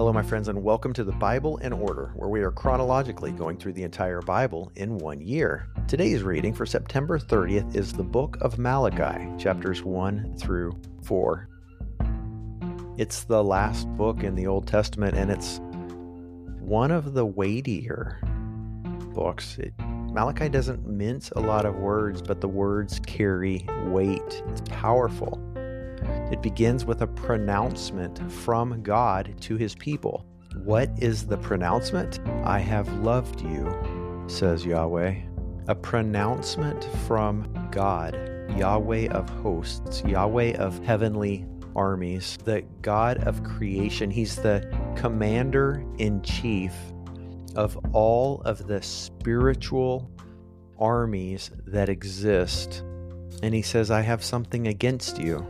Hello, my friends, and welcome to the Bible in Order, where we are chronologically going through the entire Bible in one year. Today's reading for September 30th is the book of Malachi, chapters 1 through 4. It's the last book in the Old Testament, and it's one of the weightier books. It, Malachi doesn't mince a lot of words, but the words carry weight. It's powerful. It begins with a pronouncement from God to his people. What is the pronouncement? I have loved you, says Yahweh. A pronouncement from God, Yahweh of hosts, Yahweh of heavenly armies, the God of creation. He's the commander in chief of all of the spiritual armies that exist. And he says, I have something against you.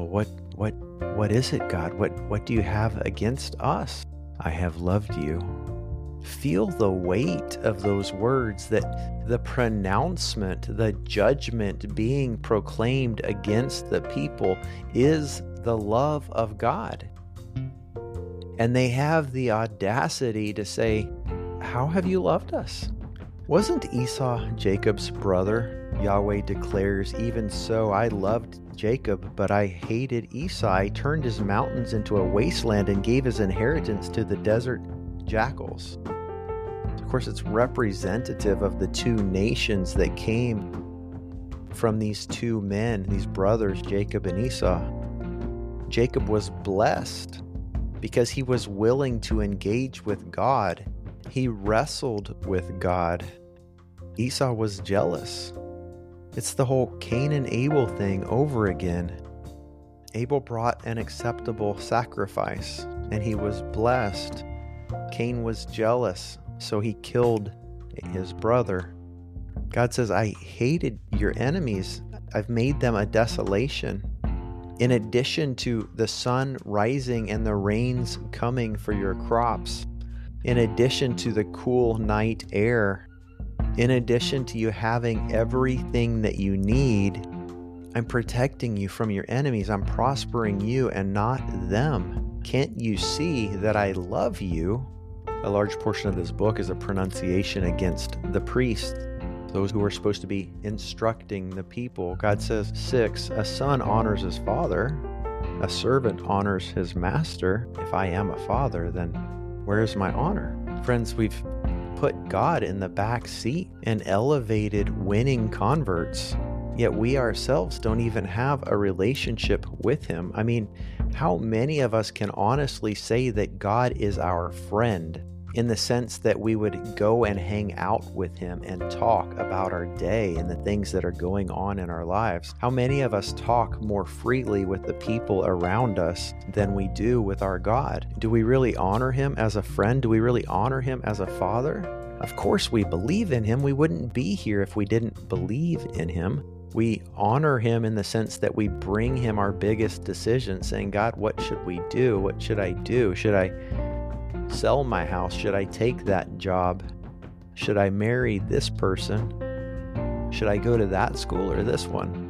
Well, what what what is it, God? What what do you have against us? I have loved you. Feel the weight of those words that the pronouncement, the judgment being proclaimed against the people is the love of God. And they have the audacity to say, How have you loved us? Wasn't Esau Jacob's brother? Yahweh declares, Even so, I loved Jacob, but I hated Esau. He turned his mountains into a wasteland and gave his inheritance to the desert jackals. Of course, it's representative of the two nations that came from these two men, these brothers, Jacob and Esau. Jacob was blessed because he was willing to engage with God. He wrestled with God. Esau was jealous. It's the whole Cain and Abel thing over again. Abel brought an acceptable sacrifice, and he was blessed. Cain was jealous, so he killed his brother. God says, I hated your enemies. I've made them a desolation. In addition to the sun rising and the rains coming for your crops, in addition to the cool night air in addition to you having everything that you need, I'm protecting you from your enemies. I'm prospering you and not them. Can't you see that I love you? A large portion of this book is a pronunciation against the priests, those who are supposed to be instructing the people. God says, six, a son honors his father, a servant honors his master. If I am a father, then where is my honor? Friends, we've put God in the back seat and elevated winning converts. Yet we ourselves don't even have a relationship with Him. I mean, how many of us can honestly say that God is our friend in the sense that we would go and hang out with Him and talk about our day and the things that are going on in our lives? How many of us talk more freely with the people around us than we do with our God? Do we really honor Him as a friend? Do we really honor Him as a father? Of course, we believe in Him. We wouldn't be here if we didn't believe in Him. We honor him in the sense that we bring him our biggest decisions, saying, God, what should we do? What should I do? Should I sell my house? Should I take that job? Should I marry this person? Should I go to that school or this one?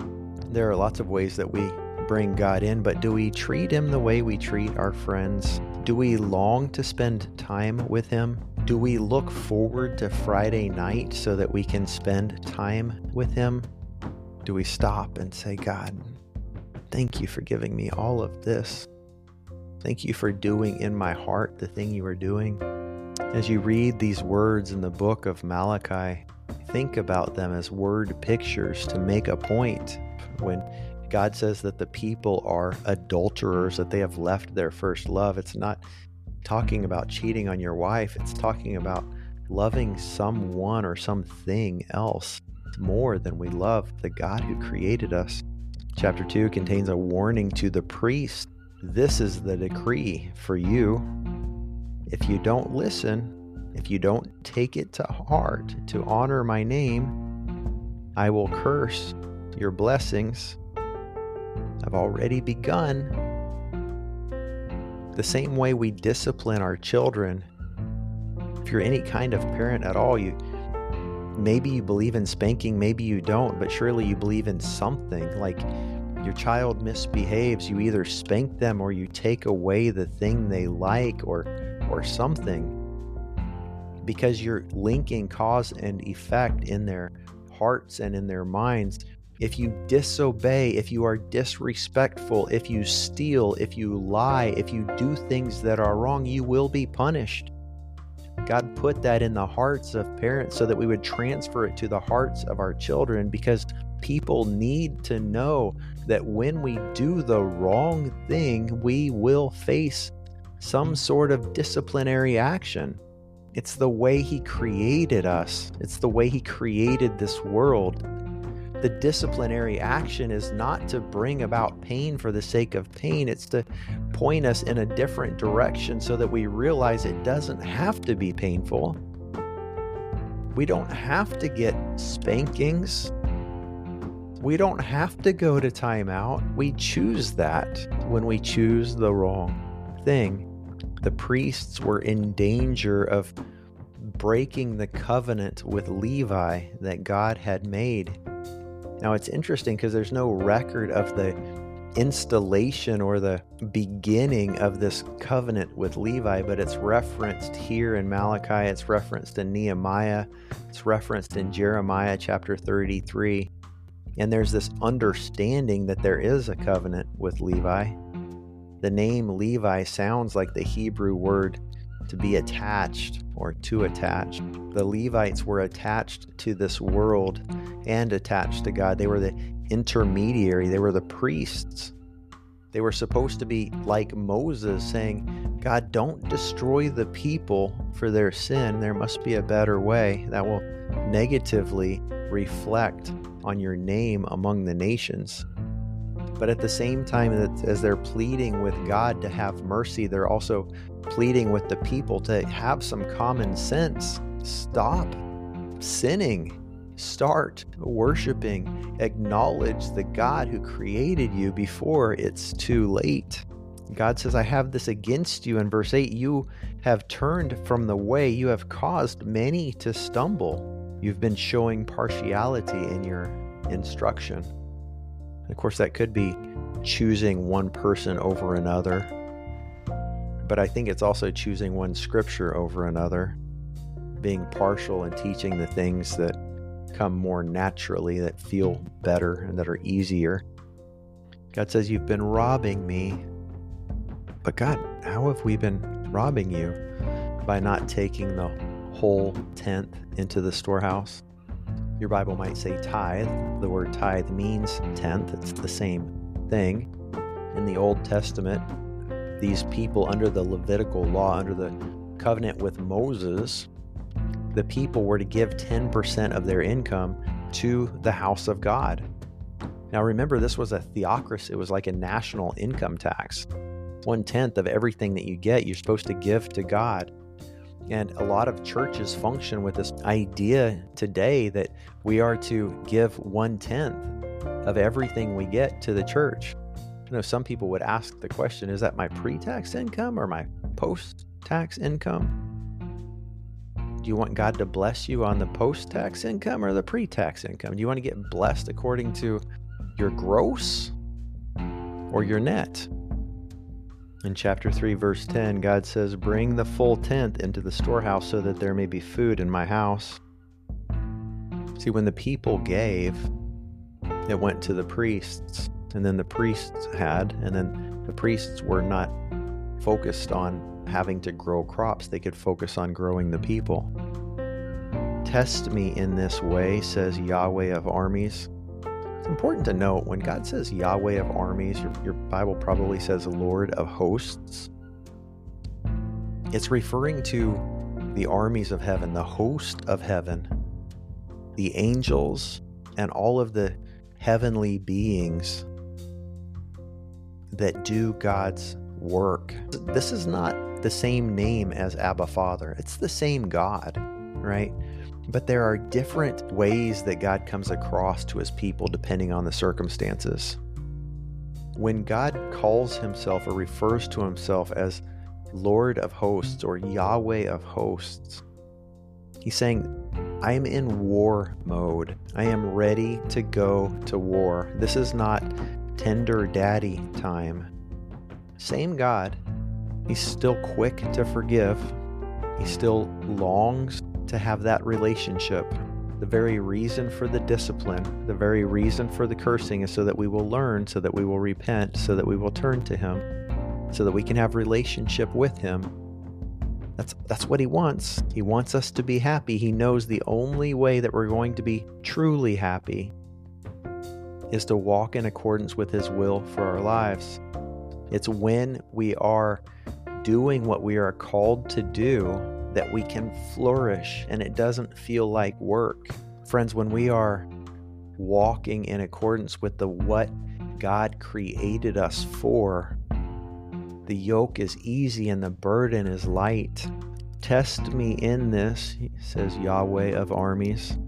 There are lots of ways that we bring God in, but do we treat him the way we treat our friends? Do we long to spend time with him? Do we look forward to Friday night so that we can spend time with Him? Do we stop and say, God, thank you for giving me all of this? Thank you for doing in my heart the thing you are doing. As you read these words in the book of Malachi, think about them as word pictures to make a point. When God says that the people are adulterers, that they have left their first love, it's not talking about cheating on your wife, it's talking about loving someone or something else more than we love the God who created us. Chapter 2 contains a warning to the priest. This is the decree for you. If you don't listen, if you don't take it to heart to honor my name, I will curse your blessings. I've already begun the same way we discipline our children. If you're any kind of parent at all, you maybe you believe in spanking, maybe you don't, but surely you believe in something like your child misbehaves, you either spank them or you take away the thing they like or or something because you're linking cause and effect in their hearts and in their minds. If you disobey, if you are disrespectful, if you steal, if you lie, if you do things that are wrong, you will be punished. God put that in the hearts of parents so that we would transfer it to the hearts of our children because people need to know that when we do the wrong thing, we will face some sort of disciplinary action. It's the way He created us, it's the way He created this world. The disciplinary action is not to bring about pain for the sake of pain, it's to point us in a different direction so that we realize it doesn't have to be painful. We don't have to get spankings. We don't have to go to timeout. We choose that when we choose the wrong thing the priests were in danger of breaking the covenant with Levi that God had made. Now it's interesting because there's no record of the installation or the beginning of this covenant with Levi, but it's referenced here in Malachi, it's referenced in Nehemiah, it's referenced in Jeremiah chapter 33. And there's this understanding that there is a covenant with Levi. The name Levi sounds like the Hebrew word to be attached or to attach. The Levites were attached to this world and attached to God. They were the intermediary, they were the priests. They were supposed to be like Moses, saying, God, don't destroy the people for their sin. There must be a better way that will negatively reflect on your name among the nations. But at the same time, as they're pleading with God to have mercy, they're also pleading with the people to have some common sense. Stop sinning. Start worshiping. Acknowledge the God who created you before it's too late. God says, I have this against you. In verse 8, you have turned from the way, you have caused many to stumble. You've been showing partiality in your instruction. Of course, that could be choosing one person over another. But I think it's also choosing one scripture over another, being partial and teaching the things that come more naturally, that feel better, and that are easier. God says, You've been robbing me. But God, how have we been robbing you? By not taking the whole tenth into the storehouse? Your Bible might say tithe. The word tithe means tenth, it's the same thing. In the Old Testament, these people under the Levitical law, under the covenant with Moses, the people were to give 10% of their income to the house of God. Now remember, this was a theocracy, it was like a national income tax. One tenth of everything that you get, you're supposed to give to God. And a lot of churches function with this idea today that we are to give one tenth of everything we get to the church. You know, some people would ask the question is that my pre tax income or my post tax income? Do you want God to bless you on the post tax income or the pre tax income? Do you want to get blessed according to your gross or your net? In chapter 3, verse 10, God says, Bring the full tenth into the storehouse so that there may be food in my house. See, when the people gave, it went to the priests, and then the priests had, and then the priests were not focused on having to grow crops, they could focus on growing the people. Test me in this way, says Yahweh of armies important to note when God says Yahweh of armies, your, your Bible probably says Lord of hosts. It's referring to the armies of heaven, the host of heaven, the angels, and all of the heavenly beings that do God's work. This is not the same name as Abba Father, it's the same God, right? But there are different ways that God comes across to his people depending on the circumstances. When God calls himself or refers to himself as Lord of hosts or Yahweh of hosts, he's saying, I am in war mode. I am ready to go to war. This is not tender daddy time. Same God. He's still quick to forgive. He still longs to have that relationship. The very reason for the discipline, the very reason for the cursing is so that we will learn, so that we will repent, so that we will turn to him, so that we can have relationship with him. That's that's what he wants. He wants us to be happy. He knows the only way that we're going to be truly happy is to walk in accordance with his will for our lives. It's when we are doing what we are called to do that we can flourish and it doesn't feel like work. Friends, when we are walking in accordance with the what God created us for, the yoke is easy and the burden is light. Test me in this, says Yahweh of armies.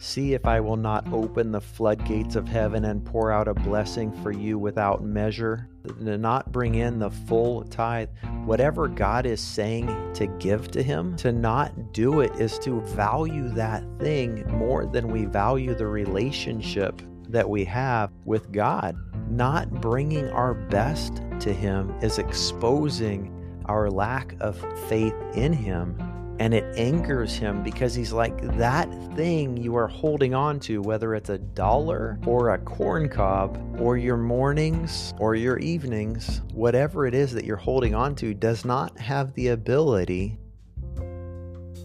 See if I will not mm. open the floodgates of heaven and pour out a blessing for you without measure, to not bring in the full tithe. Whatever God is saying to give to Him, to not do it is to value that thing more than we value the relationship that we have with God. Not bringing our best to Him is exposing our lack of faith in Him and it angers him because he's like, that thing you are holding on to, whether it's a dollar or a corn cob or your mornings or your evenings, whatever it is that you're holding on to, does not have the ability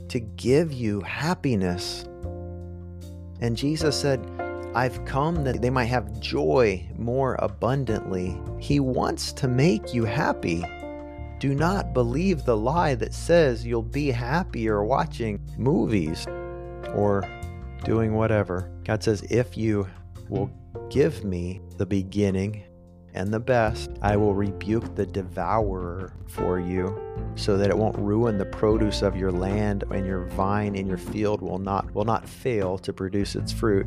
to give you happiness. And Jesus said, I've come that they might have joy more abundantly. He wants to make you happy. Do not believe the lie that says you'll be happier watching movies or doing whatever. God says, if you will give me the beginning and the best, I will rebuke the devourer for you so that it won't ruin the produce of your land and your vine in your field will not will not fail to produce its fruit.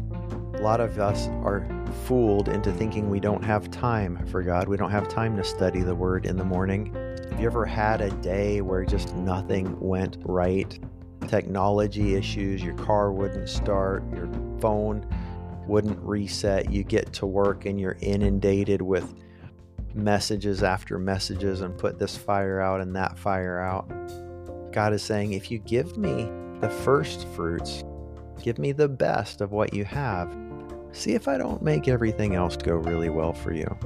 A lot of us are fooled into thinking we don't have time for God. We don't have time to study the word in the morning. Have you ever had a day where just nothing went right? Technology issues, your car wouldn't start, your phone wouldn't reset. You get to work and you're inundated with messages after messages and put this fire out and that fire out. God is saying, if you give me the first fruits, give me the best of what you have, see if I don't make everything else go really well for you.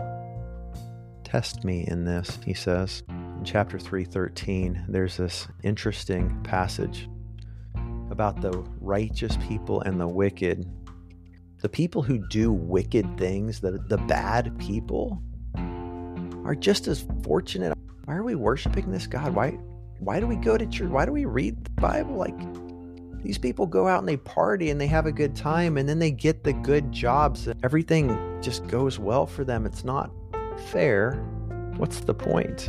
Test me in this, he says. In chapter 313, there's this interesting passage about the righteous people and the wicked. The people who do wicked things, the, the bad people, are just as fortunate. Why are we worshiping this God? Why why do we go to church? Why do we read the Bible? Like these people go out and they party and they have a good time and then they get the good jobs and everything just goes well for them. It's not fair. What's the point?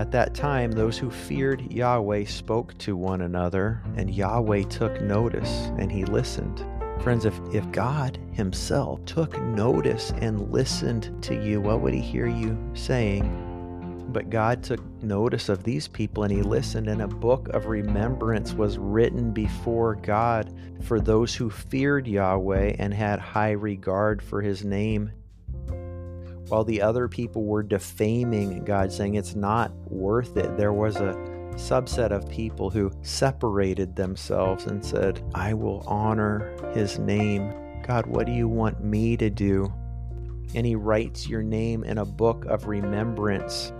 At that time, those who feared Yahweh spoke to one another, and Yahweh took notice and he listened. Friends, if, if God Himself took notice and listened to you, what would He hear you saying? But God took notice of these people and He listened, and a book of remembrance was written before God for those who feared Yahweh and had high regard for His name while the other people were defaming God, saying it's not worth it, there was a subset of people who separated themselves and said, I will honor his name. God, what do you want me to do? And he writes your name in a book of remembrance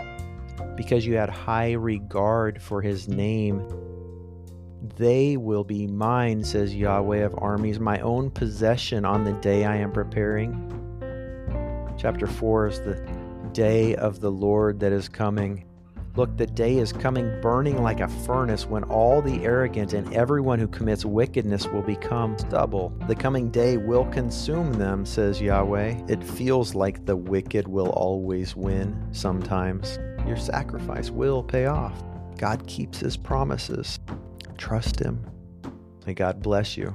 because you had high regard for his name. They will be mine, says Yahweh of armies, my own possession on the day I am preparing. Chapter 4 is the day of the Lord that is coming. Look, the day is coming burning like a furnace when all the arrogant and everyone who commits wickedness will become stubble. The coming day will consume them, says Yahweh. It feels like the wicked will always win sometimes. Your sacrifice will pay off. God keeps his promises. Trust him. May God bless you.